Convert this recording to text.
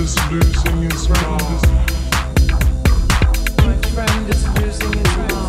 is losing his mind. My friend is losing his mind.